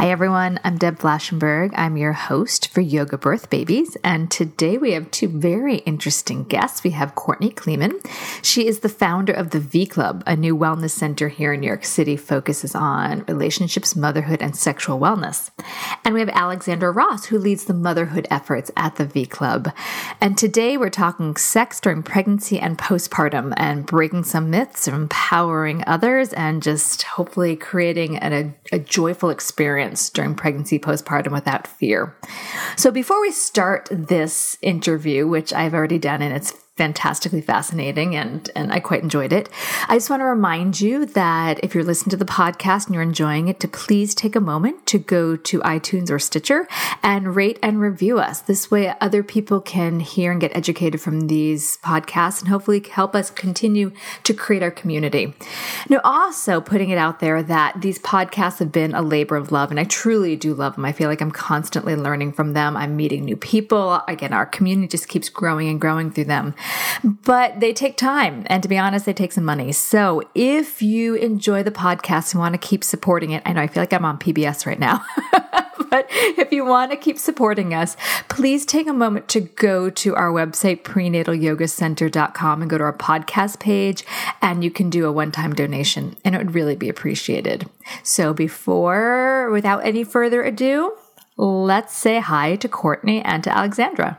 Hi, everyone. I'm Deb Flashenberg. I'm your host for Yoga Birth Babies. And today we have two very interesting guests. We have Courtney Kleeman. She is the founder of the V Club, a new wellness center here in New York City, focuses on relationships, motherhood, and sexual wellness. And we have Alexandra Ross, who leads the motherhood efforts at the V Club. And today we're talking sex during pregnancy and postpartum and breaking some myths, and empowering others, and just hopefully creating an, a, a joyful experience experience during pregnancy, postpartum without fear. So before we start this interview, which I've already done and it's fantastically fascinating and, and I quite enjoyed it. I just want to remind you that if you're listening to the podcast and you're enjoying it, to please take a moment to go to iTunes or Stitcher and rate and review us. This way other people can hear and get educated from these podcasts and hopefully help us continue to create our community. Now, also putting it out there that these podcasts have been a labor of love and I truly do love them. I feel like I'm constantly learning from them. I'm meeting new people. Again, our community just keeps growing and growing through them but they take time. And to be honest, they take some money. So if you enjoy the podcast and want to keep supporting it, I know I feel like I'm on PBS right now. but if you want to keep supporting us, please take a moment to go to our website, prenatalyogacenter.com, and go to our podcast page, and you can do a one time donation, and it would really be appreciated. So, before, without any further ado, let's say hi to Courtney and to Alexandra.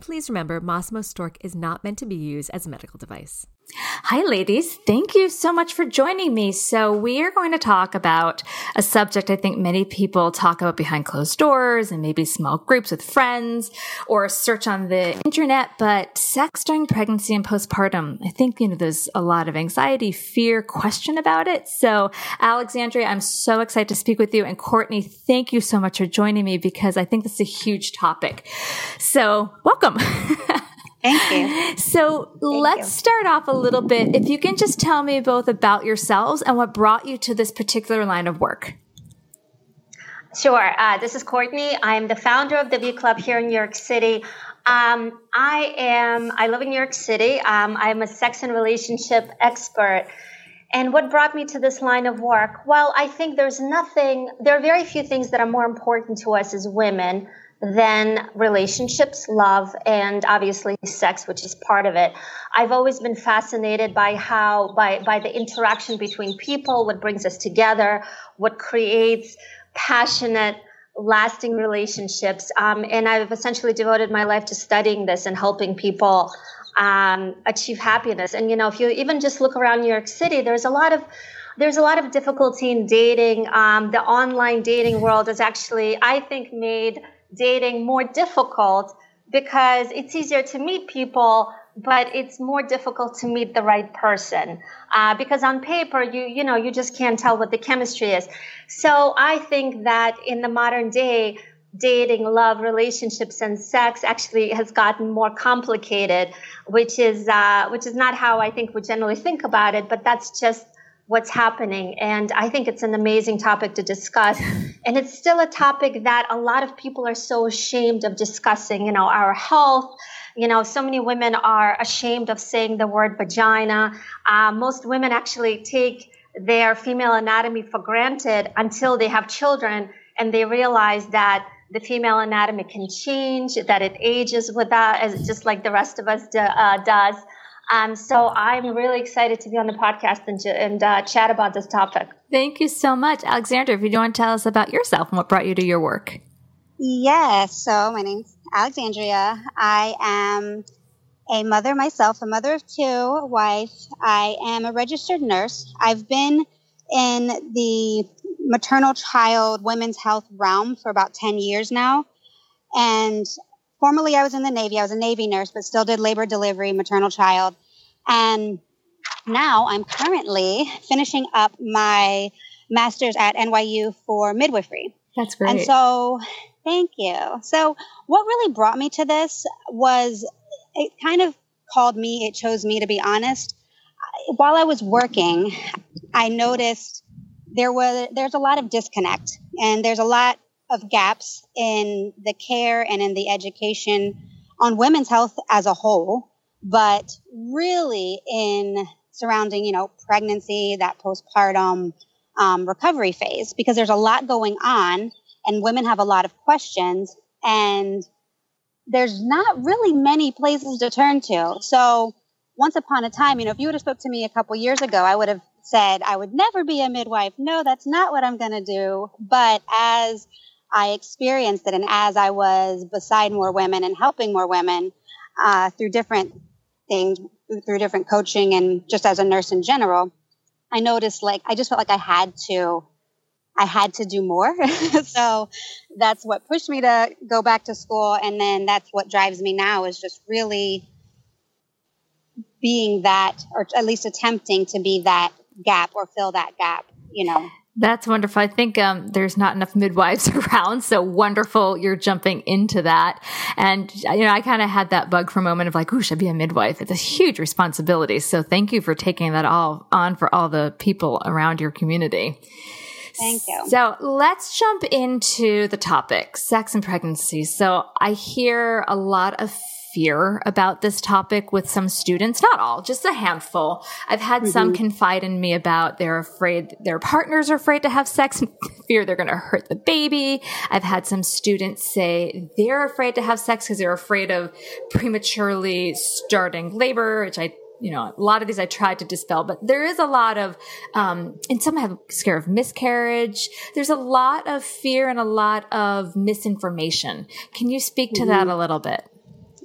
Please remember, Masimo Stork is not meant to be used as a medical device. Hi, ladies. Thank you so much for joining me. So, we are going to talk about a subject I think many people talk about behind closed doors and maybe small groups with friends or search on the internet, but sex during pregnancy and postpartum. I think, you know, there's a lot of anxiety, fear, question about it. So, Alexandria, I'm so excited to speak with you. And Courtney, thank you so much for joining me because I think this is a huge topic. So, welcome. Thank you. So Thank let's you. start off a little bit. If you can just tell me both about yourselves and what brought you to this particular line of work. Sure. Uh, this is Courtney. I'm the founder of the V Club here in New York City. Um, I am. I live in New York City. Um, I'm a sex and relationship expert. And what brought me to this line of work? Well, I think there's nothing. There are very few things that are more important to us as women than relationships, love, and obviously sex, which is part of it. I've always been fascinated by how, by, by the interaction between people, what brings us together, what creates passionate, lasting relationships. Um, and I've essentially devoted my life to studying this and helping people um, achieve happiness. And you know, if you even just look around New York City, there's a lot of there's a lot of difficulty in dating. Um, the online dating world has actually, I think, made dating more difficult because it's easier to meet people but it's more difficult to meet the right person. Uh, because on paper you you know you just can't tell what the chemistry is. So i think that in the modern day dating love relationships and sex actually has gotten more complicated which is uh, which is not how i think we generally think about it but that's just what's happening and i think it's an amazing topic to discuss and it's still a topic that a lot of people are so ashamed of discussing you know our health you know, so many women are ashamed of saying the word vagina. Uh, most women actually take their female anatomy for granted until they have children and they realize that the female anatomy can change, that it ages with as just like the rest of us do, uh, does. Um, so I'm really excited to be on the podcast and, and uh, chat about this topic. Thank you so much, Alexandra. If you want to tell us about yourself and what brought you to your work. Yes. So my name's Alexandria. I am a mother myself, a mother of two, a wife. I am a registered nurse. I've been in the maternal child women's health realm for about 10 years now. And formerly I was in the Navy. I was a Navy nurse, but still did labor delivery, maternal child. And now I'm currently finishing up my master's at NYU for midwifery. That's great. And so Thank you. So, what really brought me to this was it kind of called me, it chose me to be honest. While I was working, I noticed there was there's a lot of disconnect and there's a lot of gaps in the care and in the education on women's health as a whole, but really in surrounding, you know, pregnancy, that postpartum um, recovery phase, because there's a lot going on and women have a lot of questions and there's not really many places to turn to. So once upon a time, you know, if you would have spoke to me a couple years ago, I would have said I would never be a midwife. No, that's not what I'm going to do. But as I experienced it and as I was beside more women and helping more women uh, through different things, through different coaching and just as a nurse in general, I noticed like I just felt like I had to I had to do more. so that's what pushed me to go back to school. And then that's what drives me now is just really being that, or at least attempting to be that gap or fill that gap, you know. That's wonderful. I think um, there's not enough midwives around, so wonderful you're jumping into that. And you know, I kind of had that bug for a moment of like, "Ooh, should I be a midwife?" It's a huge responsibility. So thank you for taking that all on for all the people around your community. Thank you. So let's jump into the topic sex and pregnancy. So I hear a lot of fear about this topic with some students, not all, just a handful. I've had mm-hmm. some confide in me about they're afraid their partners are afraid to have sex fear they're going to hurt the baby. I've had some students say they're afraid to have sex because they're afraid of prematurely starting labor, which I you know, a lot of these I tried to dispel, but there is a lot of, um, and some have scare of miscarriage. There's a lot of fear and a lot of misinformation. Can you speak to mm-hmm. that a little bit?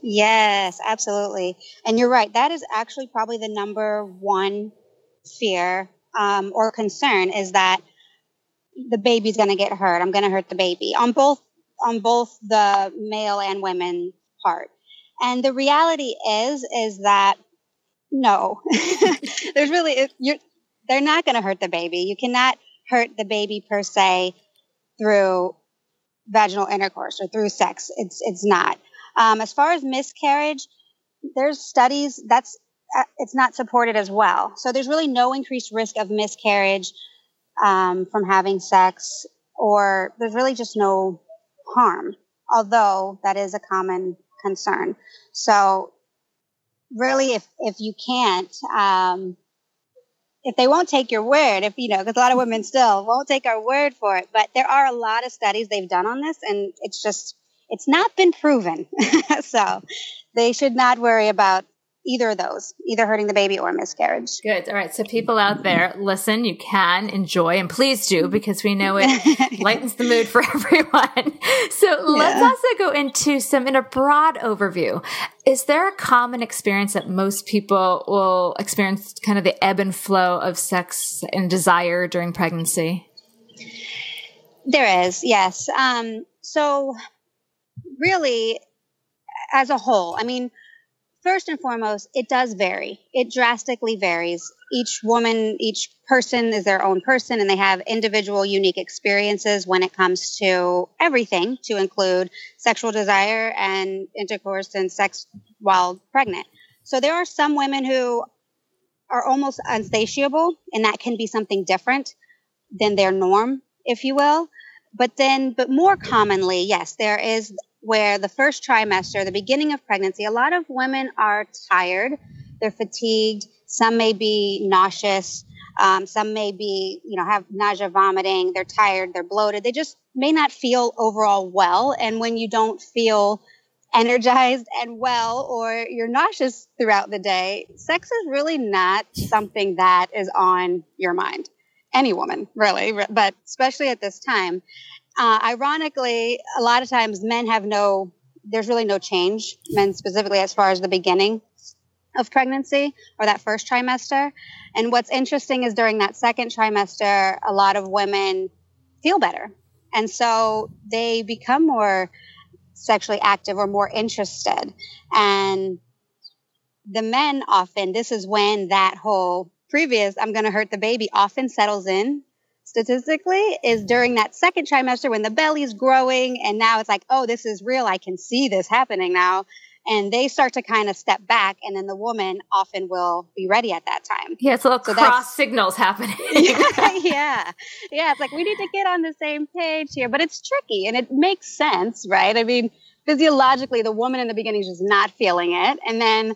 Yes, absolutely. And you're right. That is actually probably the number one fear um, or concern is that the baby's going to get hurt. I'm going to hurt the baby on both on both the male and women part. And the reality is is that no, there's really you're, they're not going to hurt the baby. You cannot hurt the baby per se through vaginal intercourse or through sex. It's it's not. Um, as far as miscarriage, there's studies that's uh, it's not supported as well. So there's really no increased risk of miscarriage um, from having sex, or there's really just no harm. Although that is a common concern. So really, if if you can't, um, if they won't take your word, if you know, because a lot of women still won't take our word for it, but there are a lot of studies they've done on this, and it's just it's not been proven. so they should not worry about either of those, either hurting the baby or miscarriage. Good. All right. So people out there, listen, you can enjoy and please do because we know it lightens the mood for everyone. So yeah. let's also go into some in a broad overview. Is there a common experience that most people will experience kind of the ebb and flow of sex and desire during pregnancy? There is, yes. Um, so really, as a whole, I mean, first and foremost, it does vary. It drastically varies. Each woman, each person is their own person, and they have individual, unique experiences when it comes to everything, to include sexual desire and intercourse and sex while pregnant. So there are some women who are almost unsatiable, and that can be something different than their norm, if you will. But then, but more commonly, yes, there is where the first trimester, the beginning of pregnancy, a lot of women are tired, they're fatigued, some may be nauseous, um, some may be, you know, have nausea, vomiting, they're tired, they're bloated, they just may not feel overall well. And when you don't feel energized and well, or you're nauseous throughout the day, sex is really not something that is on your mind. Any woman, really, but especially at this time. Uh, ironically, a lot of times men have no, there's really no change, men specifically as far as the beginning of pregnancy or that first trimester. And what's interesting is during that second trimester, a lot of women feel better. And so they become more sexually active or more interested. And the men often, this is when that whole previous, I'm going to hurt the baby, often settles in statistically is during that second trimester when the belly's growing and now it's like, oh, this is real. I can see this happening now. And they start to kind of step back, and then the woman often will be ready at that time. Yeah, little so cross signals happening. yeah, yeah. It's like we need to get on the same page here, but it's tricky and it makes sense, right? I mean, physiologically, the woman in the beginning is just not feeling it, and then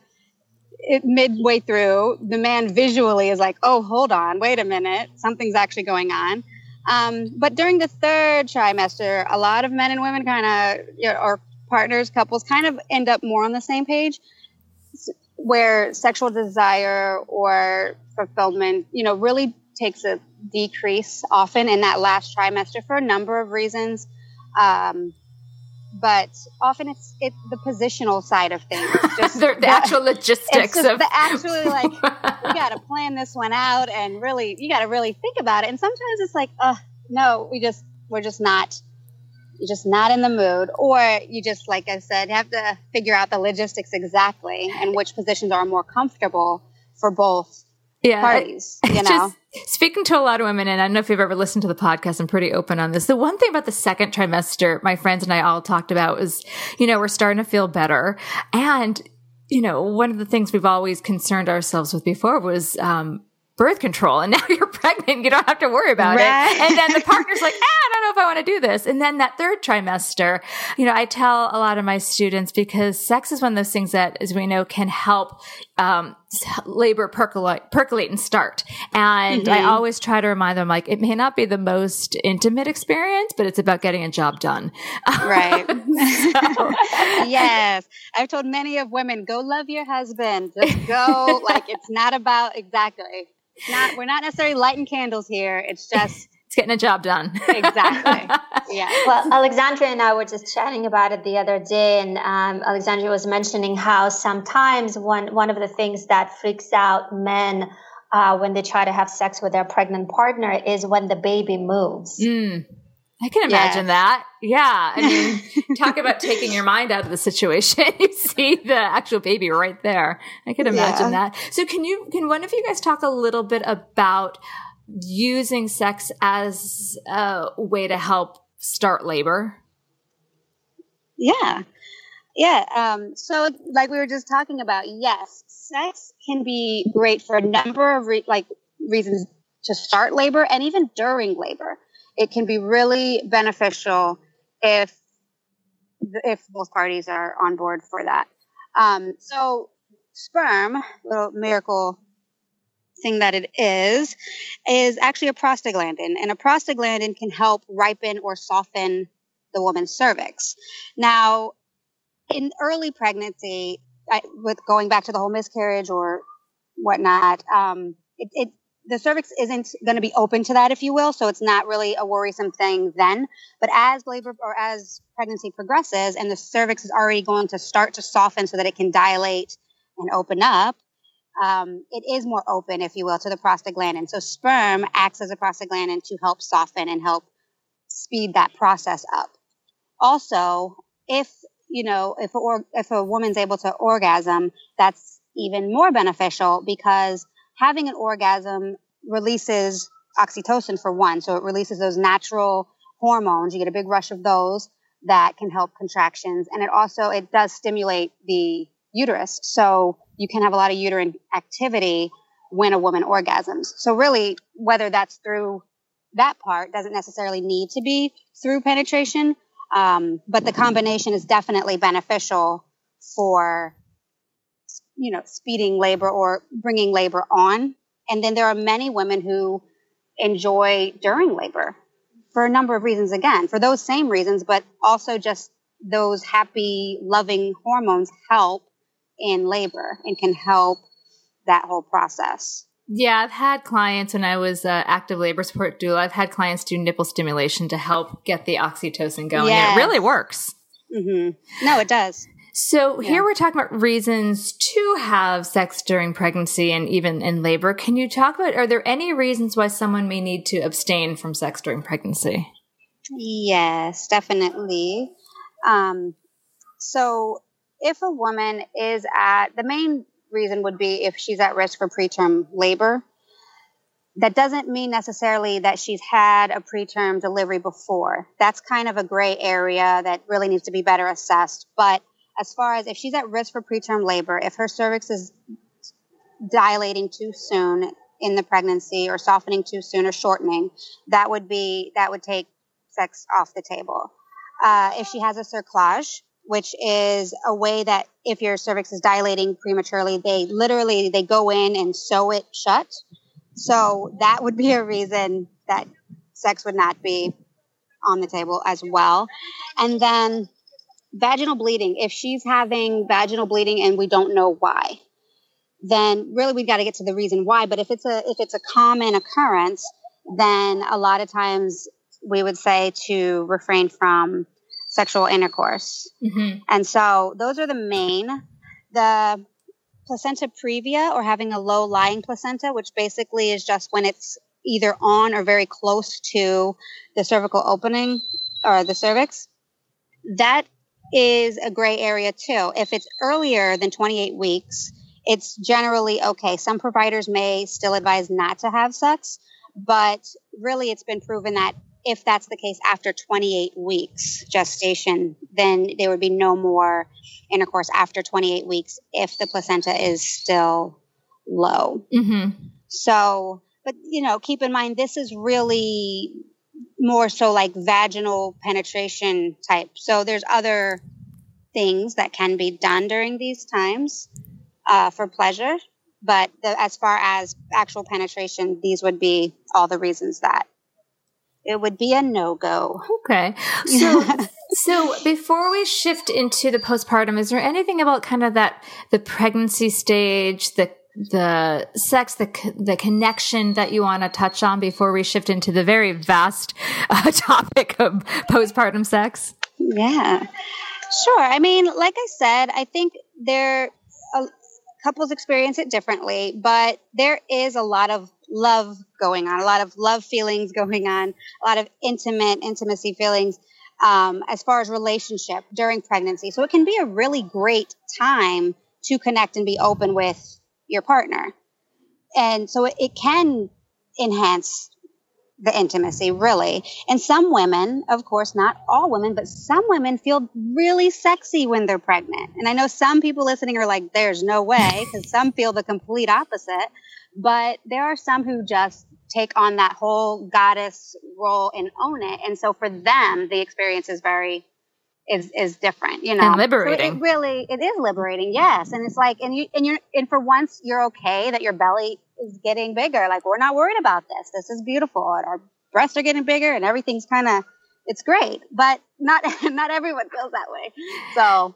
it, midway through, the man visually is like, oh, hold on, wait a minute, something's actually going on. Um, but during the third trimester, a lot of men and women kind of, you know, or partners, couples kind of end up more on the same page where sexual desire or fulfillment, you know, really takes a decrease often in that last trimester for a number of reasons. Um, but often it's it's the positional side of things. Just the, the actual logistics of the actually like you got to plan this one out and really you got to really think about it. And sometimes it's like, uh, no, we just we're just not you're just not in the mood, or you just like I said, have to figure out the logistics exactly and which positions are more comfortable for both yeah, parties. You know, just speaking to a lot of women, and I don't know if you've ever listened to the podcast. I'm pretty open on this. The one thing about the second trimester, my friends and I all talked about was, you know, we're starting to feel better, and you know, one of the things we've always concerned ourselves with before was um, birth control and now you're pregnant you don't have to worry about right. it and then the partner's like ah, know if i want to do this. And then that third trimester you know i tell a lot of my students because sex is one of those things that as we know can help um, labor percolate percolate and start. And mm-hmm. i always try to remind them like it may not be the most intimate experience but it's about getting a job done. Right. Yes. I've told many of women go love your husband. Just go. Like it's not about exactly. Not we're not necessarily lighting candles here. It's just it's getting a job done. exactly. Yeah. Well, Alexandria and I were just chatting about it the other day, and um, Alexandria was mentioning how sometimes one one of the things that freaks out men. Uh, when they try to have sex with their pregnant partner is when the baby moves. Mm. I can imagine yes. that. Yeah. I mean, talk about taking your mind out of the situation. you see the actual baby right there. I can imagine yeah. that. So can you, can one of you guys talk a little bit about using sex as a way to help start labor? Yeah. Yeah. Um, so like we were just talking about, yes, sex can be great for a number of re- like reasons to start labor and even during labor it can be really beneficial if if both parties are on board for that. Um, so sperm, little miracle thing that it is, is actually a prostaglandin, and a prostaglandin can help ripen or soften the woman's cervix. Now, in early pregnancy, I, with going back to the whole miscarriage or whatnot, um, it, it the cervix isn't going to be open to that, if you will. So it's not really a worrisome thing then. But as labor or as pregnancy progresses and the cervix is already going to start to soften so that it can dilate and open up, um, it is more open, if you will, to the prostaglandin. So sperm acts as a prostaglandin to help soften and help speed that process up. Also, if you know, if a, or, if a woman's able to orgasm, that's even more beneficial because having an orgasm releases oxytocin for one. So it releases those natural hormones. You get a big rush of those that can help contractions. And it also, it does stimulate the uterus. So you can have a lot of uterine activity when a woman orgasms. So really, whether that's through that part doesn't necessarily need to be through penetration. Um, but the combination is definitely beneficial for you know, speeding labor or bringing labor on. And then there are many women who enjoy during labor for a number of reasons, again, for those same reasons, but also just those happy, loving hormones help in labor and can help that whole process. Yeah, I've had clients when I was uh, active labor support doula. I've had clients do nipple stimulation to help get the oxytocin going. Yes. It really works. Mm-hmm. No, it does. So yeah. here we're talking about reasons to have sex during pregnancy and even in labor. Can you talk about, are there any reasons why someone may need to abstain from sex during pregnancy? Yes, definitely. Um, so if a woman is at, the main reason would be if she's at risk for preterm labor. That doesn't mean necessarily that she's had a preterm delivery before. That's kind of a gray area that really needs to be better assessed. But as far as if she's at risk for preterm labor, if her cervix is dilating too soon in the pregnancy or softening too soon or shortening, that would be that would take sex off the table. Uh, if she has a cerclage, which is a way that if your cervix is dilating prematurely, they literally they go in and sew it shut. So that would be a reason that sex would not be on the table as well. And then vaginal bleeding, if she's having vaginal bleeding and we don't know why, then really we've got to get to the reason why. But if it's a if it's a common occurrence, then a lot of times we would say to refrain from sexual intercourse. Mm-hmm. And so those are the main. The placenta previa or having a low lying placenta, which basically is just when it's either on or very close to the cervical opening or the cervix. That is a gray area too. If it's earlier than 28 weeks, it's generally okay. Some providers may still advise not to have sex, but really it's been proven that if that's the case after 28 weeks gestation, then there would be no more intercourse after 28 weeks if the placenta is still low. Mm-hmm. So, but you know, keep in mind this is really more so like vaginal penetration type. So there's other things that can be done during these times uh, for pleasure. But the, as far as actual penetration, these would be all the reasons that it would be a no go. Okay. So, so before we shift into the postpartum, is there anything about kind of that the pregnancy stage, the the sex, the the connection that you want to touch on before we shift into the very vast uh, topic of postpartum sex? Yeah, sure. I mean, like I said, I think there uh, couples experience it differently, but there is a lot of love going on, a lot of love feelings going on, a lot of intimate intimacy feelings um, as far as relationship during pregnancy. So it can be a really great time to connect and be open with your partner. And so it, it can enhance the intimacy, really. And some women, of course, not all women, but some women feel really sexy when they're pregnant. And I know some people listening are like, there's no way, because some feel the complete opposite. But there are some who just take on that whole goddess role and own it. And so for them, the experience is very is is different, you know. And liberating. So it really it is liberating, yes. And it's like and you and you're and for once you're okay that your belly is getting bigger. Like we're not worried about this. This is beautiful. And our breasts are getting bigger and everything's kinda it's great. But not not everyone feels that way. So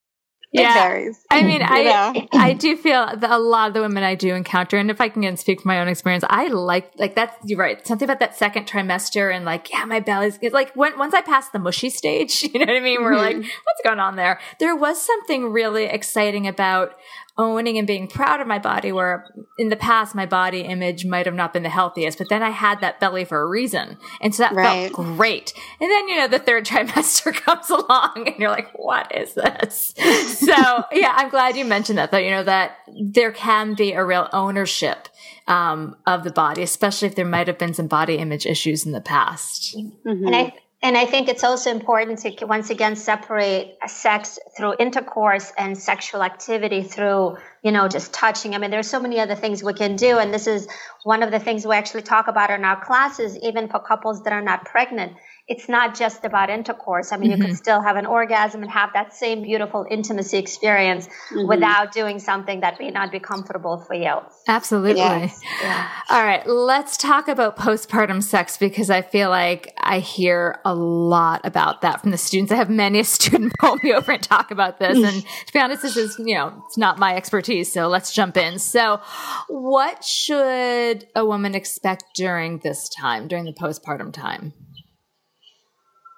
It varies. I mean, I know? I do feel that a lot of the women I do encounter, and if I can speak from my own experience, I like like that's you're right. Something about that second trimester and like, yeah, my belly's it's like when once I passed the mushy stage, you know what I mean? We're like, mm-hmm. what's going on there? There was something really exciting about owning and being proud of my body where in the past my body image might have not been the healthiest, but then I had that belly for a reason. And so that Right. felt great. And then, you know, the third trimester comes along and you're like, what is this? so yeah, I'm glad you mentioned that though, you know, that there can be a real ownership um, of the body, especially if there might have been some body image issues in the past. And I and I think it's also important to once again separate sex through intercourse and sexual activity through you know just touching. I mean, there's so many other things we can do, and this is one of the things we actually talk about in our classes, even for couples that are not pregnant. It's not just about intercourse. I mean, you could mm-hmm. still have an orgasm and have that same beautiful intimacy experience mm-hmm. without doing something that may not be comfortable for you. Absolutely. Yes. All right, let's talk about postpartum sex because I feel like I hear a lot about that from the students. I have many a student pull me over and talk about this. And to be honest, this is, you know, it's not my expertise. So let's jump in. So, what should a woman expect during this time, during the postpartum time?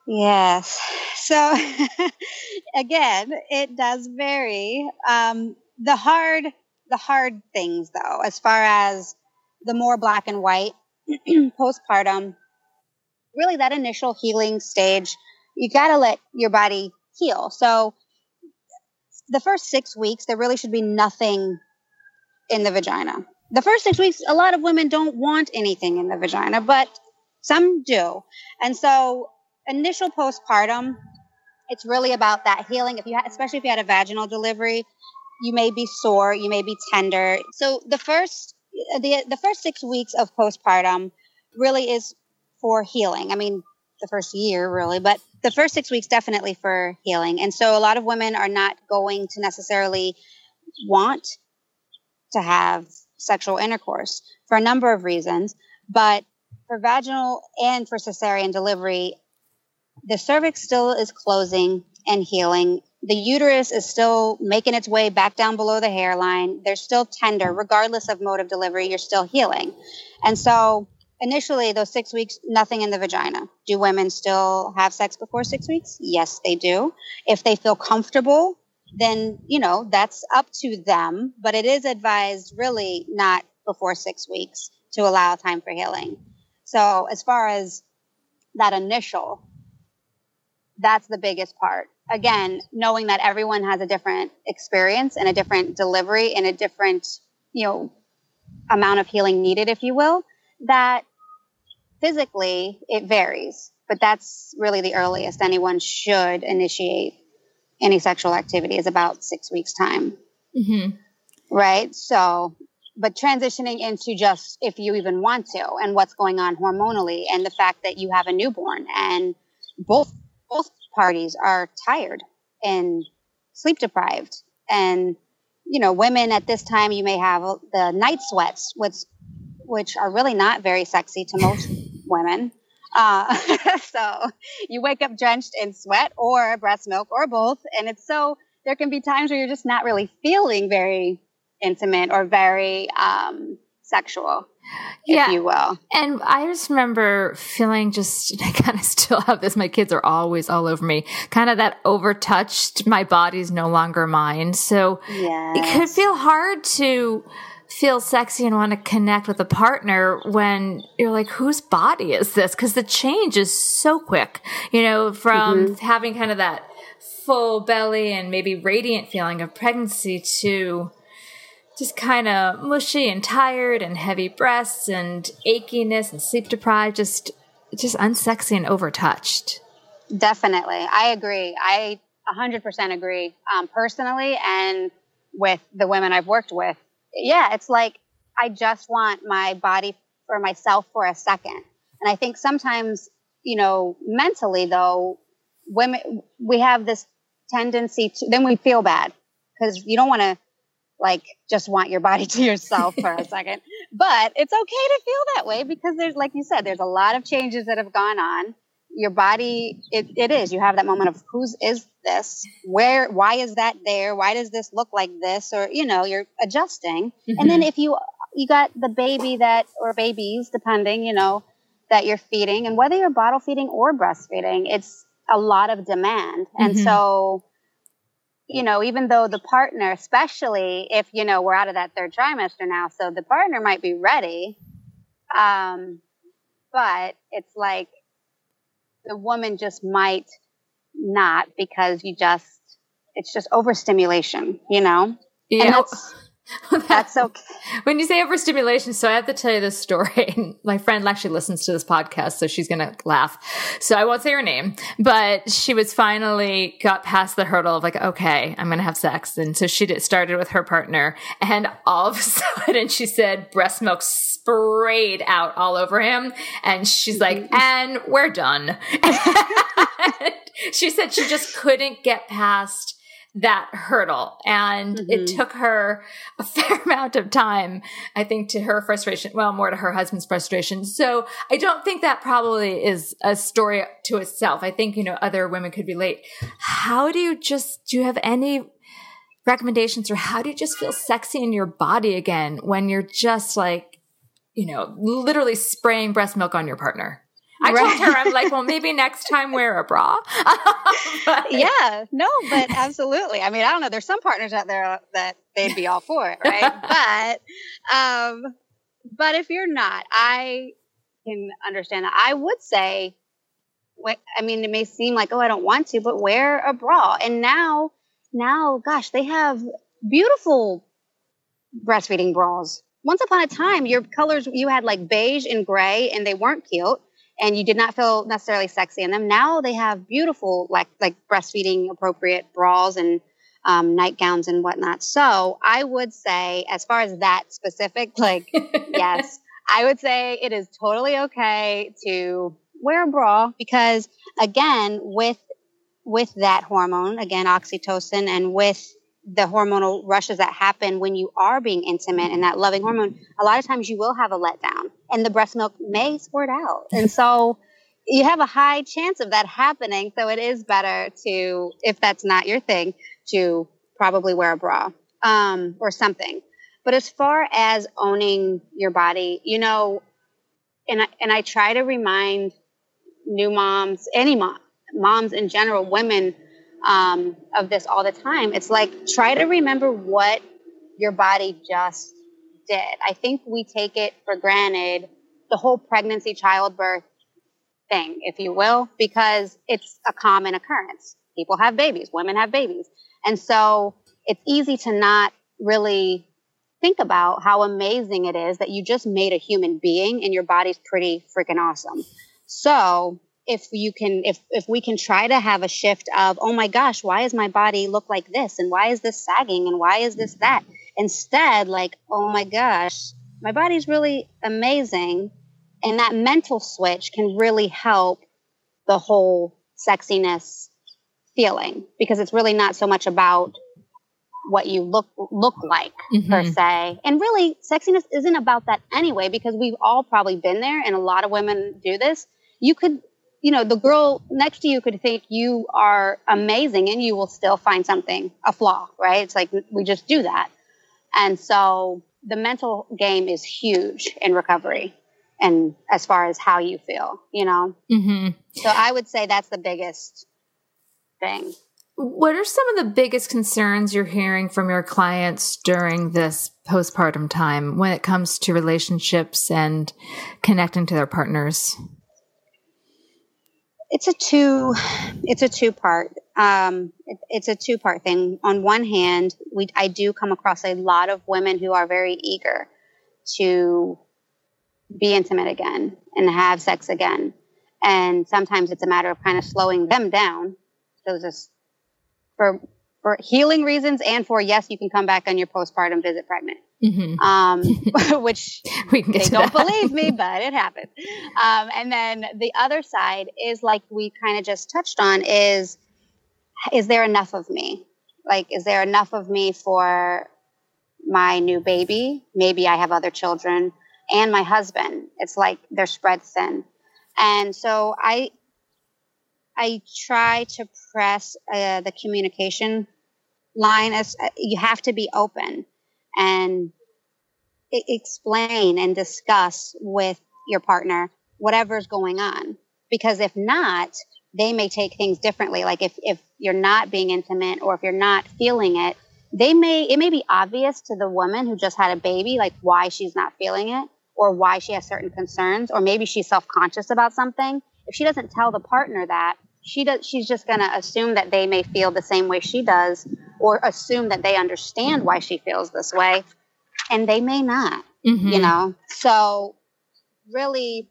Yes. So again, it does vary. Um, the hard, the hard things though, as far as the more black and white postpartum, really that initial healing stage, you got to let your body heal. So the first six weeks, there really should be nothing in the vagina. The first six weeks, a lot of women don't want anything in the vagina, but some do. And so initial postpartum, it's really about that healing. If you, especially if you had a vaginal delivery, you may be sore, you may be tender. So the first, the the first six weeks of postpartum really is for healing. I mean, the first year really, but the first six weeks definitely for healing. And so a lot of women are not going to necessarily want to have sexual intercourse for a number of reasons, but for vaginal and for cesarean delivery, the cervix still is closing and healing. The uterus is still making its way back down below the hairline. They're still tender, regardless of mode of delivery, you're still healing. And so, initially, those six weeks, nothing in the vagina. Do women still have sex before six weeks? Yes, they do. If they feel comfortable, then, you know, that's up to them. But it is advised really not before six weeks to allow time for healing. So, as far as that initial, that's the biggest part. Again, knowing that everyone has a different experience and a different delivery and a different, you know, amount of healing needed, if you will, that physically it varies. But that's really the earliest anyone should initiate any sexual activity is about six weeks' time. Mm-hmm. Right. So, but transitioning into just if you even want to and what's going on hormonally and the fact that you have a newborn and both both parties are tired and sleep deprived. And, you know, women at this time, you may have the night sweats, which, which are really not very sexy to most women. Uh, so you wake up drenched in sweat or breast milk or both. And it's so, there can be times where you're just not really feeling very intimate or very um, sexual yeah. you will. And I just remember feeling just, I kind of still have this. My kids are always all over me, kind of that overtouched, my body's no longer mine. So yes. it could feel hard to feel sexy and want to connect with a partner when you're like, whose body is this? Because the change is so quick, you know, from mm-hmm. having kind of that full belly and maybe radiant feeling of pregnancy to just kind of mushy and tired and heavy breasts and achiness and sleep deprived, just just unsexy and overtouched. Definitely, I agree. I 100% agree. Um, personally, and with the women I've worked with, yeah, it's like I just want my body for myself for a second. And I think sometimes, you know, mentally though, women we have this tendency to then we feel bad because you don't want to like just want your body to yourself for a second. But it's okay to feel that way because there's, like you said, there's a lot of changes that have gone on. Your body, it, it is. You have that moment of whose is this? Where, why is that there? Why does this look like this? Or, you know, you're adjusting. Mm-hmm. And then mm-hmm. if you, you got the baby that, or babies, depending, you know, that you're feeding and whether you're bottle feeding or breastfeeding, it's a lot of demand. And mm-hmm. so, you know, even though the partner, especially if, you know, we're out of that third trimester now, so the partner might be ready. Um, but it's like the woman just might not because you just, it's just overstimulation, you know? Yeah. And that's, That's okay. when you say overstimulation, so I have to tell you this story. My friend actually listens to this podcast, so she's going to laugh. So I won't say her name, but she was finally got past the hurdle of like, okay, I'm going to have sex. And so she did, started with her partner and all of a sudden she said breast milk sprayed out all over him. And she's like, and we're done. she said she just couldn't get past that hurdle. And mm-hmm. it took her a fair amount of time, I think, to her frustration, well, more to her husband's frustration. So I don't think that probably is a story to itself. I think, you know, other women could relate. How do you just, do you have any recommendations or how do you just feel sexy in your body again when you're just like, you know, literally spraying breast milk on your partner? I right. told her, I'm like, well, maybe next time wear a bra. but, yeah, no, but absolutely. I mean, I don't know. There's some partners out there that they'd be all for it, right? but, um, but if you're not, I can understand that. I would say, I mean, it may seem like, oh, I don't want to, but wear a bra. And now, now, gosh, they have beautiful breastfeeding bras. Once upon a time, your colors, you had like beige and gray, and they weren't cute and you did not feel necessarily sexy in them. Now they have beautiful, like like breastfeeding appropriate bras and um, nightgowns and whatnot. So I would say, as far as that specific, like yes, I would say it is totally okay to wear a bra because again, with with that hormone, again oxytocin, and with the hormonal rushes that happen when you are being intimate and that loving hormone, a lot of times you will have a letdown and the breast milk may squirt out. And so you have a high chance of that happening. So it is better to, if that's not your thing, to probably wear a bra um, or something. But as far as owning your body, you know, and I, and I try to remind new moms, any mom, moms in general, women, um, of this all the time. It's like try to remember what your body just did. I think we take it for granted, the whole pregnancy, childbirth thing, if you will, because it's a common occurrence. People have babies, women have babies. And so it's easy to not really think about how amazing it is that you just made a human being and your body's pretty freaking awesome. So if you can if if we can try to have a shift of oh my gosh why is my body look like this and why is this sagging and why is this that instead like oh my gosh my body's really amazing and that mental switch can really help the whole sexiness feeling because it's really not so much about what you look look like mm-hmm. per se. And really sexiness isn't about that anyway because we've all probably been there and a lot of women do this. You could you know, the girl next to you could think you are amazing and you will still find something, a flaw, right? It's like we just do that. And so the mental game is huge in recovery and as far as how you feel, you know? Mm-hmm. So I would say that's the biggest thing. What are some of the biggest concerns you're hearing from your clients during this postpartum time when it comes to relationships and connecting to their partners? It's a two it's a two part um, it, it's a two part thing. On one hand we i do come across a lot of women who are very eager to be intimate again and have sex again. And sometimes it's a matter of kind of slowing them down. So just for for healing reasons and for yes you can come back on your postpartum visit pregnant Mm-hmm. Um, which they don't believe me, but it happened. Um, and then the other side is like we kind of just touched on is, is there enough of me? Like, is there enough of me for my new baby? Maybe I have other children and my husband. It's like they're spread thin. And so I, I try to press uh, the communication line as uh, you have to be open and explain and discuss with your partner whatever's going on. Because if not, they may take things differently. Like if, if you're not being intimate or if you're not feeling it, they may, it may be obvious to the woman who just had a baby, like why she's not feeling it or why she has certain concerns, or maybe she's self conscious about something. If she doesn't tell the partner that, she does, she's just going to assume that they may feel the same way she does or assume that they understand why she feels this way and they may not mm-hmm. you know so really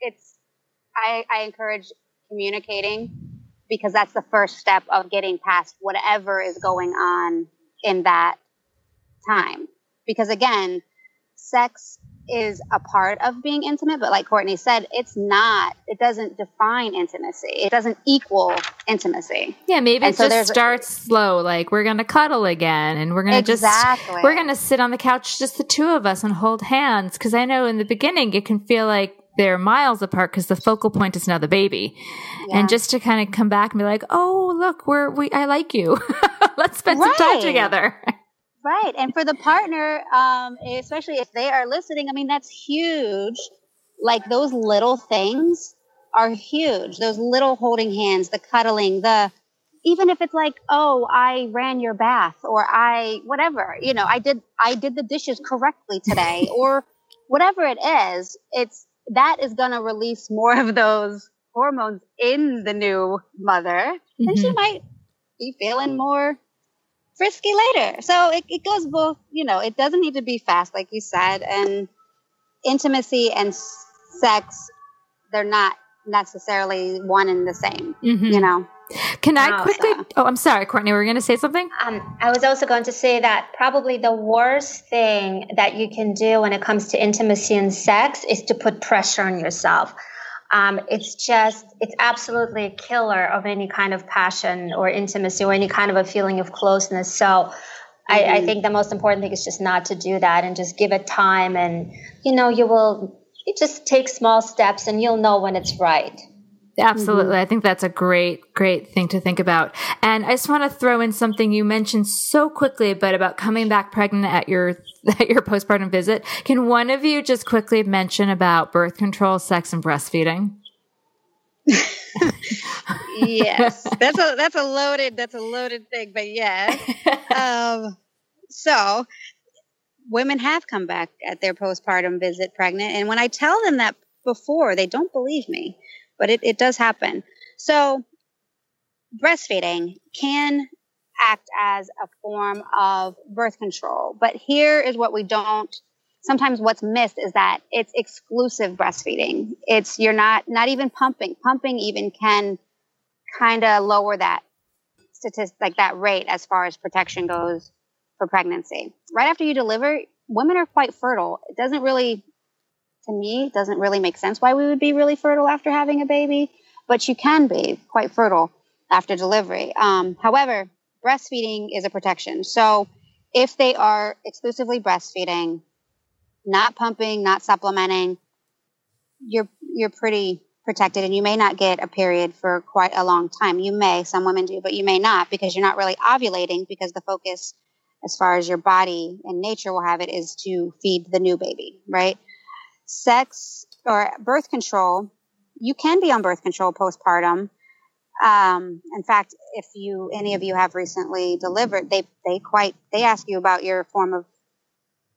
it's I, I encourage communicating because that's the first step of getting past whatever is going on in that time because again sex is a part of being intimate, but like Courtney said, it's not, it doesn't define intimacy. It doesn't equal intimacy. Yeah, maybe and it so just starts slow. Like we're to cuddle again and we're to exactly. just, we're to sit on the couch, just the two of us and hold hands. Cause I know in the beginning it can feel like they're miles apart because the focal point is now the baby. Yeah. And just to kind of come back and be like, oh, look, we're, we, I like you. Let's spend right. some time together. Right. And for the partner, um, especially if they are listening, I mean, that's huge. Like those little things are huge. Those little holding hands, the cuddling, the, even if it's like, oh, I ran your bath or I, whatever, you know, I did, I did the dishes correctly today or whatever it is, it's, that is going to release more of those hormones in the new mother mm-hmm. and she mm-hmm. might be feeling more frisky later. So it, it goes both, you know, it doesn't need to be fast, like you said. And intimacy and sex, they're not necessarily one and the same, mm-hmm. you know. Can I no, quickly? So. Oh, I'm sorry, Courtney. Were you going to say something? Um, I was also going to say that probably the worst thing that you can do when it comes to intimacy and sex is to put pressure on yourself. Um, it's just, it's absolutely a killer of any kind of passion or intimacy or any kind of a feeling of closeness. So. I, I mm-hmm. think the most important thing is just not to do that and just give it time. And, you know, you will, you just take small steps and you'll know when it's right. Absolutely. Mm-hmm. I think that's a great, great thing to think about. And I just want to throw in something you mentioned so quickly, but about coming back pregnant at your, at your postpartum visit. Can one of you just quickly mention about birth control, sex, and breastfeeding? yes, that's a that's a loaded that's a loaded thing, but yeah. Um, so women have come back at their postpartum visit pregnant, and when I tell them that before, they don't believe me but it, it does happen. So, breastfeeding can act as a form of birth control. But here is what we don't sometimes what's missed is that it's exclusive breastfeeding. It's you're not not even pumping. Pumping even can kind of lower that statistic like that rate as far as protection goes for pregnancy. Right after you deliver, women are quite fertile. It doesn't really to me it doesn't really make sense why we would be really fertile after having a baby, but you can be quite fertile. after delivery. Um, however, breastfeeding is a protection. So if they are exclusively breastfeeding, not pumping, not supplementing, you're you're pretty protected and you may not get a period for quite a long time. You may, some women do, but you may not because you're not really ovulating because the focus as far as your body and nature will have it is to feed the new baby, right? Sex or birth control, you can be on birth control postpartum. Um, in fact, if you any of you have recently delivered, they they quite they ask you about your form of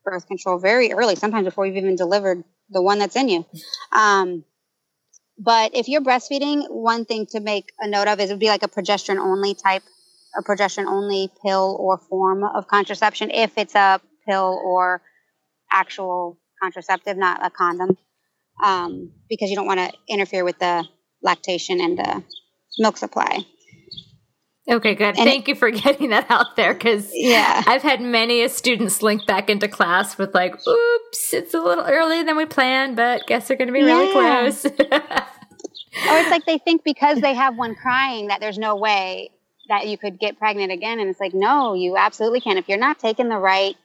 birth control very early, sometimes before you've even delivered the one that's in you. Um, but if you're breastfeeding, one thing to make a note of is it would be like a progesterone only type, a progesterone only pill or form of contraception if it's a pill or actual contraceptive, not a condom, um, because you don't want to interfere with the lactation and the milk supply. Okay, good. And Thank it, you for getting that out there because yeah. I've had many a student slink back into class with like, oops, it's a little earlier than we planned, but guess they're going to be really close. or it's like they think because they have one crying that there's no way that you could get pregnant again. And it's like, no, you absolutely can. If you're not taking the right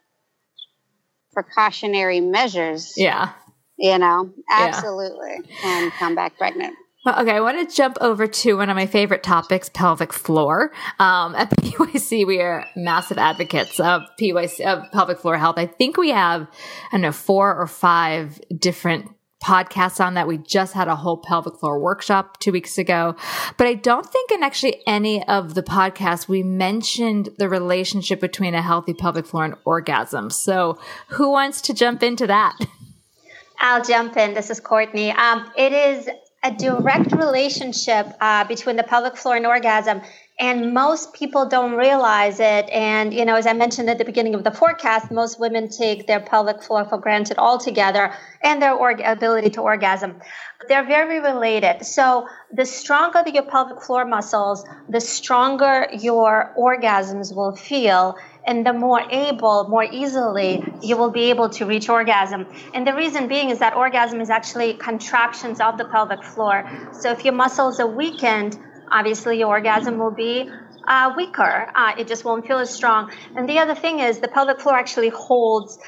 precautionary measures. Yeah. You know, absolutely yeah. can come back pregnant. Okay, I want to jump over to one of my favorite topics, pelvic floor. Um, at PYC, we are massive advocates of PYC, of pelvic floor health. I think we have, I don't know, four or five different podcasts on that. We just had a whole pelvic floor workshop two weeks ago, but I don't think in actually any of the podcasts we mentioned the relationship between a healthy pelvic floor and orgasm. So who wants to jump into that? I'll jump in. This is Courtney. Um, it is a direct relationship uh, between the pelvic floor and orgasm and most people don't realize it and you know as i mentioned at the beginning of the forecast most women take their pelvic floor for granted altogether and their org- ability to orgasm they're very related so the stronger your pelvic floor muscles the stronger your orgasms will feel and the more able, more easily you will be able to reach orgasm. And the reason being is that orgasm is actually contractions of the pelvic floor. So if your muscles are weakened, obviously your orgasm will be uh, weaker. Uh, it just won't feel as strong. And the other thing is the pelvic floor actually holds.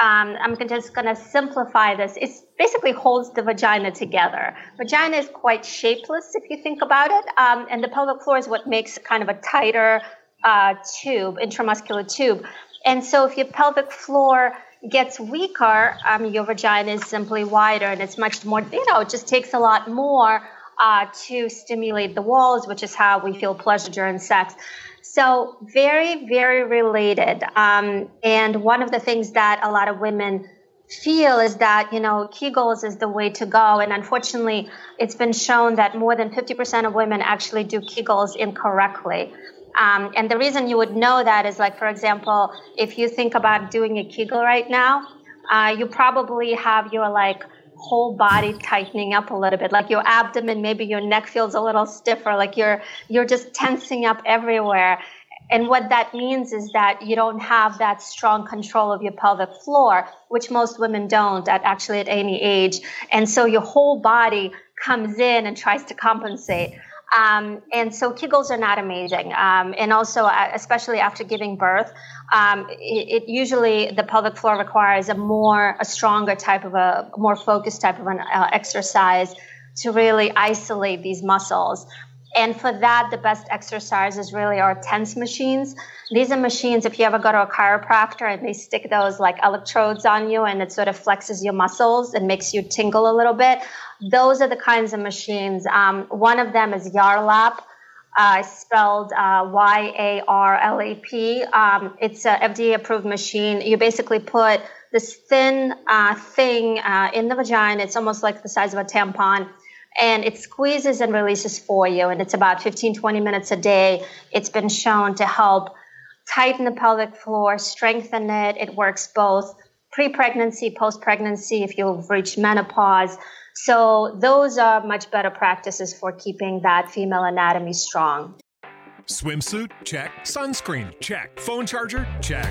Um, I'm just going to simplify this. It basically holds the vagina together. Vagina is quite shapeless if you think about it, um, and the pelvic floor is what makes kind of a tighter uh, tube, intramuscular tube. And so if your pelvic floor gets weaker, um, your vagina is simply wider and it's much more, you know, it just takes a lot more uh, to stimulate the walls, which is how we feel pleasure during sex. So, very, very related. Um, and one of the things that a lot of women feel is that, you know, Kegels is the way to go. And unfortunately, it's been shown that more than 50% of women actually do Kegels incorrectly. Um, and the reason you would know that is like, for example, if you think about doing a Kegel right now, uh, you probably have your like whole body tightening up a little bit, like your abdomen, maybe your neck feels a little stiffer, like you're you're just tensing up everywhere. And what that means is that you don't have that strong control of your pelvic floor, which most women don't at actually at any age. And so your whole body comes in and tries to compensate. Um, and so Kegels are not amazing. Um, and also, uh, especially after giving birth, um, it, it, usually the pelvic floor requires a more, a stronger type of a, more focused type of an uh, exercise to really isolate these muscles. And for that, the best exercises really are TENS machines. These are machines, if you ever go to a chiropractor and they stick those like electrodes on you and it sort of flexes your muscles and makes you tingle a little bit. Those are the kinds of machines. Um, one of them is Yarlap. Uh, spelled uh, Y-A-R-L-A-P. Um, it's a FDA-approved machine. You basically put this thin uh, thing uh, in the vagina. It's almost like the size of a tampon and it squeezes and releases for you. And it's about 15, 20 minutes a day. It's been shown to help tighten the pelvic floor, strengthen it. It works both pre pregnancy, post pregnancy, if you've reached menopause. So, those are much better practices for keeping that female anatomy strong. Swimsuit? Check. Sunscreen? Check. Phone charger? Check.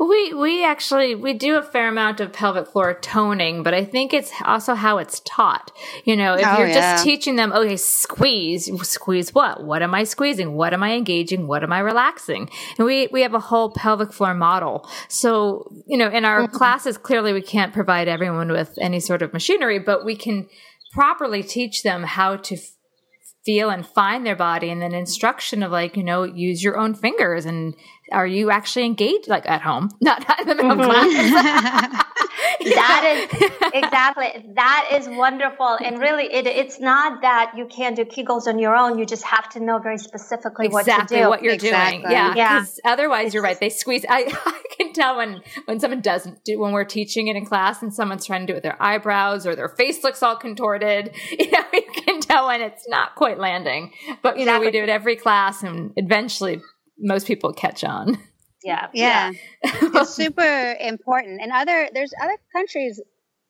We we actually we do a fair amount of pelvic floor toning, but I think it's also how it's taught. You know, if Oh, you're yeah. just teaching them, okay, squeeze, squeeze what? What am I squeezing? What am I engaging? What am I relaxing? And we we have a whole pelvic floor model. So, you know, in our Mm-hmm. classes clearly we can't provide everyone with any sort of machinery, but we can properly teach them how to f- feel and find their body and then instruction of like you know use your own fingers. And are you actually engaged like at home? Not, not in the middle of mm-hmm. class. That is exactly that is wonderful. And really it, it's not that you can't do kegels on your own. You just have to know very specifically exactly what to do. what you're Exactly. doing yeah Yeah. because otherwise you're right. They squeeze I, I can tell when when someone doesn't do when we're teaching it in class and someone's trying to do it with their eyebrows or their face looks all contorted. You know you can tell when it's not quite landing but you know we do it every class and eventually most people catch on yeah yeah. it's super important. And other there's other countries,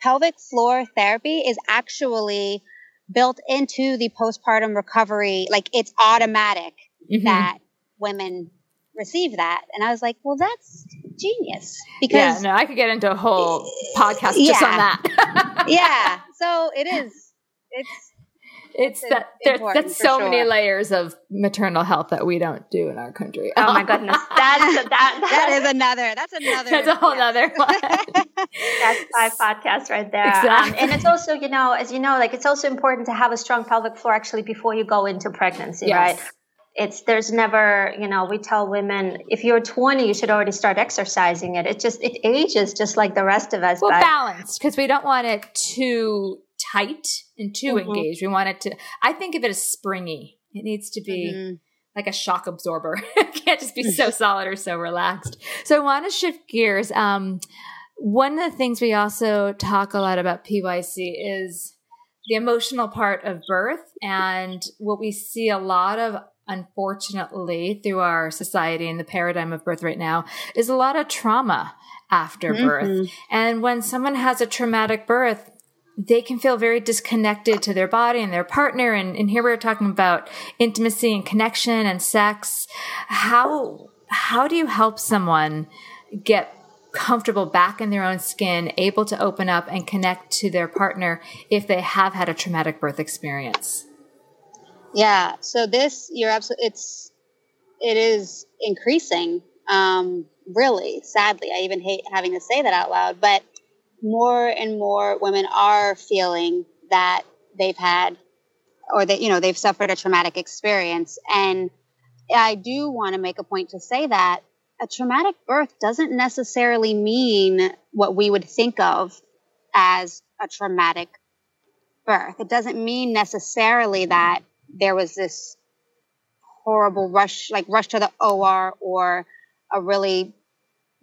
pelvic floor therapy is actually built into the postpartum recovery. Like it's automatic Mhm. that women receive that. And I was like, well, that's genius because yeah because no i could get into a whole podcast just on that yeah. So it is. It's it's It's that there, that's for so many layers of maternal health that we don't do in our country oh my goodness that's that, that is another. That's another. that's a whole yeah. nother one That's five podcasts right there. Exactly. Um, and it's also, you know, as you know, like it's also important to have a strong pelvic floor actually before you go into pregnancy, Yes. right? It's there's never, you know, we tell women if you're 20, you should already start exercising it. It just it ages just like the rest of us. well but balanced because we don't want it too tight and too Mhm. engaged. We want it to i think of it as springy. It needs to be Mhm. like a shock absorber. It can't just be so solid or so relaxed. So i want to shift gears. Um, one of the things we also talk a lot about pyc is the emotional part of birth and what we see a lot of unfortunately through our society and the paradigm of birth right now is a lot of trauma after birth. And when someone has a traumatic birth they can feel very disconnected to their body and their partner and, and here we're talking about intimacy and connection and sex how how do you help someone get comfortable back in their own skin able to open up and connect to their partner if they have had a traumatic birth experience Yeah. So this, you're absolutely, it's, it is increasing. Um, really, sadly, I even hate having to say that out loud, but more and more women are feeling that they've had, or that, you know, they've suffered a traumatic experience. And I do want to make a point to say that a traumatic birth doesn't necessarily mean what we would think of as a traumatic birth. It doesn't mean necessarily that there was this horrible rush, like rush to the OR or a really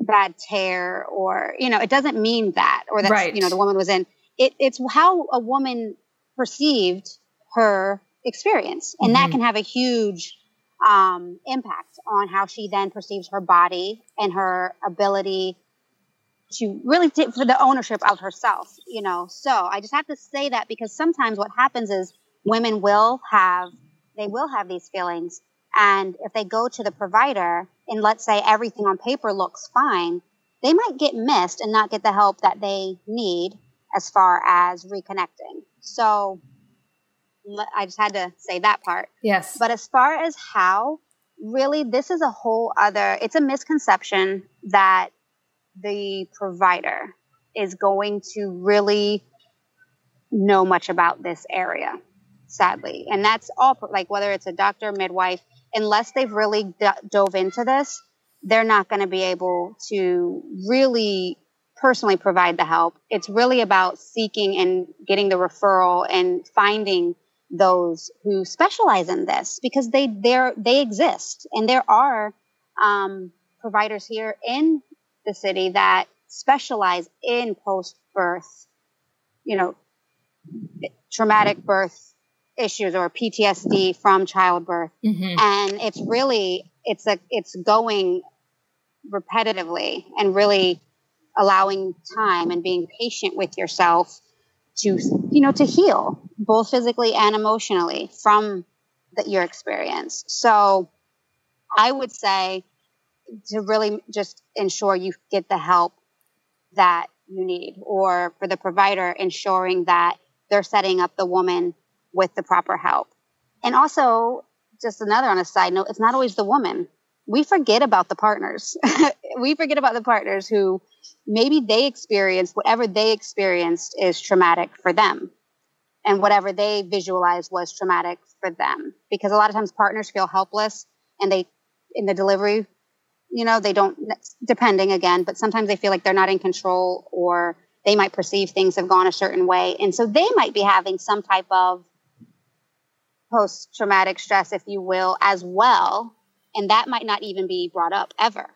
bad tear or, you know, it doesn't mean that or that, Right. you know, the woman was in. It, it's how a woman perceived her experience. And that Mhm. can have a huge um, impact on how she then perceives her body and her ability to really take for the ownership of herself, you know. So I just have to say that because sometimes what happens is women will have they will have these feelings and if they go to the provider and let's say everything on paper looks fine, they might get missed and not get the help that they need as far as reconnecting. So I just had to say that part. yes But as far as how, really, this is a whole other, it's a misconception that the provider is going to really know much about this area, sadly. And that's all, like whether it's a doctor, midwife, unless they've really d- dove into this, they're not going to be able to really personally provide the help. It's really about seeking and getting the referral and finding those who specialize in this because they they they exist and there are um, providers here in the city that specialize in post birth you know, traumatic birth issues or PTSD from childbirth. Mm-hmm. And it's really, it's a, it's going repetitively and really allowing time and being patient with yourself to, you know, to heal both physically and emotionally from the, your experience. So I would say to really just ensure you get the help that you need or for the provider ensuring that they're setting up the woman with the proper help. And also, just another on a side note, it's not always the woman. We forget about the partners. we forget about the partners who maybe they experienced whatever they experienced is traumatic for them. And whatever they visualized was traumatic for them. Because a lot of times partners feel helpless and they, in the delivery, you know, they don't, depending again, but sometimes they feel like they're not in control or they might perceive things have gone a certain way. And so they might be having some type of post traumatic stress, if you will, as well. And that might not even be brought up ever.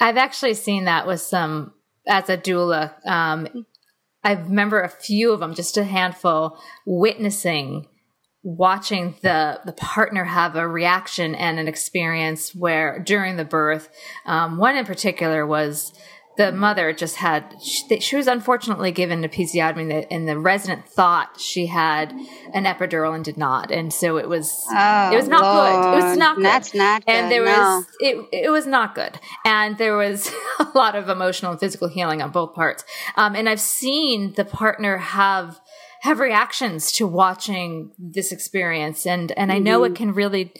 I've actually seen that with some, as a doula. Um, I remember a few of them, just a handful, witnessing watching the the partner have a reaction and an experience where during the birth um, one in particular was the mother just had she, she was unfortunately given an episiotomy and the resident thought she had an epidural and did not and so it was oh, it was not Lord. good it was not good That's not good. and there no. was it it was not good and there was a lot of emotional and physical healing on both parts um, and i've seen the partner have have reactions to watching this experience and and i know Mm-hmm. it can really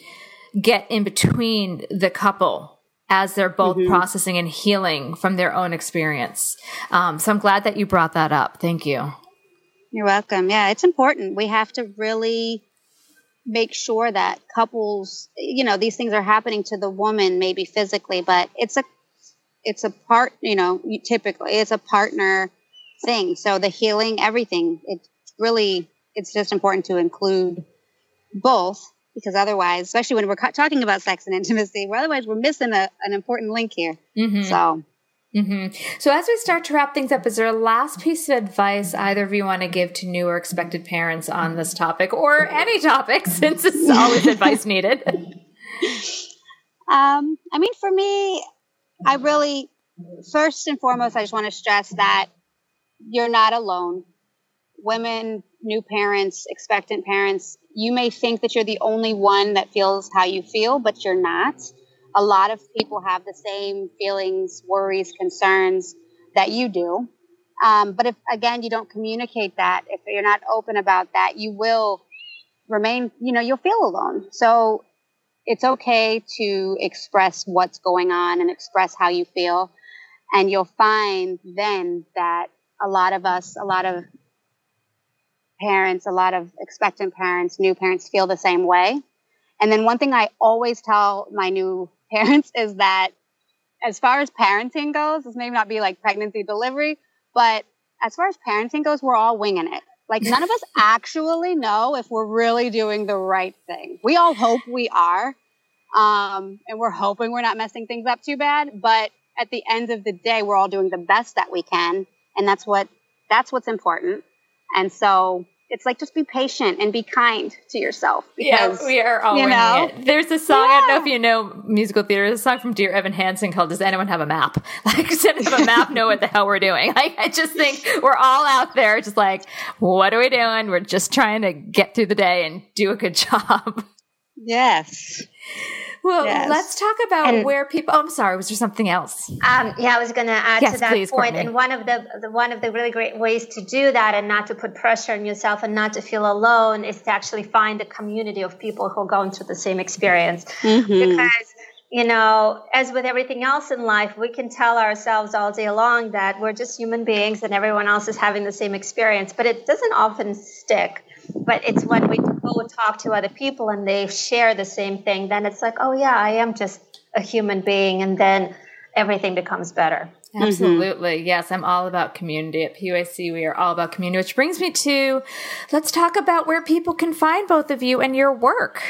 get in between the couple as they're both Mm-hmm. processing and healing from their own experience. Um, so I'm glad that you brought that up. Thank you. You're welcome. Yeah, it's important. We have to really make sure that couples, you know, these things are happening to the woman maybe physically, but it's a it's a part, you know, you- typically it's a partner thing. So the healing, everything, it's really it's just important to include both because otherwise, especially when we're talking about sex and intimacy, well, otherwise we're missing a, an important link here. Mm-hmm. So hmm So as we start to wrap things up, is there a last piece of advice either of you want to give to new or expected parents on this topic or any topic since it's always advice needed? Um, I mean, for me, I really, first and foremost, I just want to stress that you're not alone. Women, new parents, expectant parents, you may think that you're the only one that feels how you feel, but you're not. A lot of people have the same feelings, worries, concerns that you do. Um, but if, again, you don't communicate that, if you're not open about that, you will remain, you know, you'll feel alone. So it's okay to express what's going on and express how you feel. And you'll find then that a lot of us, a lot of parents, a lot of expectant parents, new parents feel the same way. And then one thing I always tell my new parents is that as far as parenting goes, this may not be like pregnancy delivery, but as far as parenting goes, we're all winging it. Like none of us actually know if we're really doing the right thing. We all hope we are. Um, and we're hoping we're not messing things up too bad. But at the end of the day, we're all doing the best that we can. And that's what, that's what's important. And so it's like just be patient and be kind to yourself. Because, yeah, we are all you know? it. There's a song, I don't know if you know musical theater, there's a song from Dear Evan Hansen called Does Anyone Have a Map? Like, instead of a map, know what the hell we're doing. Like, I just think we're all out there just like, what are we doing? We're just trying to get through the day and do a good job. Yes. Well, Yes. let's talk about And- where people. Oh, I'm sorry. Was there something else? Um, yeah, I was going to add Yes, to that please, point. Courtney. And one of the, the one of the really great ways to do that, and not to put pressure on yourself, and not to feel alone, is to actually find a community of people who are going through the same experience. Because you know, as with everything else in life, we can tell ourselves all day long that we're just human beings and everyone else is having the same experience, but it doesn't often stick. But it's when we go talk to other people and they share the same thing, then it's like, oh yeah, I am just a human being, and then everything becomes better. Absolutely. Yes, I'm all about community. At PYC, we are all about community, which brings me to let's talk about where people can find both of you and your work.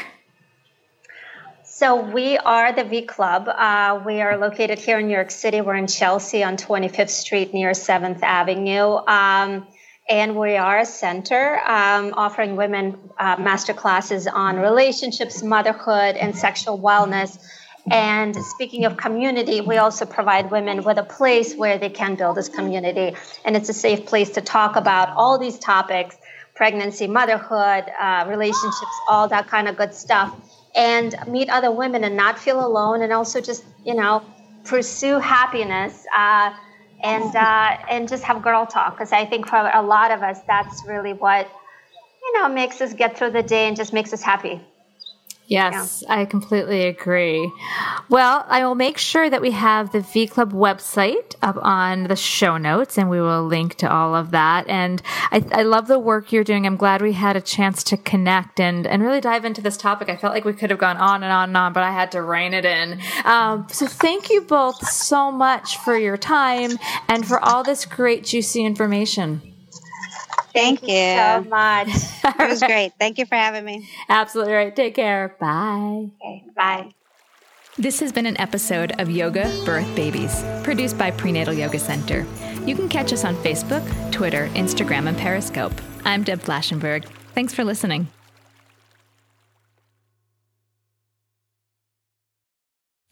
So we are the V Club. Uh, we are located here in New York City. We're in Chelsea on 25th Street near 7th Avenue. Um, and we are a center um, offering women uh, master classes on relationships, motherhood, and sexual wellness. And speaking of community, we also provide women with a place where they can build this community. And it's a safe place to talk about all these topics pregnancy, motherhood, uh, relationships, all that kind of good stuff. And meet other women and not feel alone. And also just, you know, pursue happiness. Uh, and uh, and just have girl talk because I think for a lot of us that's really what you know makes us get through the day and just makes us happy. Yes, yeah. I completely agree. Well, I will make sure that we have the V Club website up on the show notes and we will link to all of that. And I, I, love the work you're doing. I'm glad we had a chance to connect and, and really dive into this topic. I felt like we could have gone on and on and on, but I had to rein it in. Um, so thank you both so much for your time and for all this great, juicy information. Thank, Thank you. you so much. it was great. Thank you for having me. Absolutely right. Take care. Bye. Okay, bye. This has been an episode of Yoga Birth Babies, produced by Prenatal Yoga Center. You can catch us on Facebook, Twitter, Instagram, and Periscope. I'm Deb Flashenberg. Thanks for listening.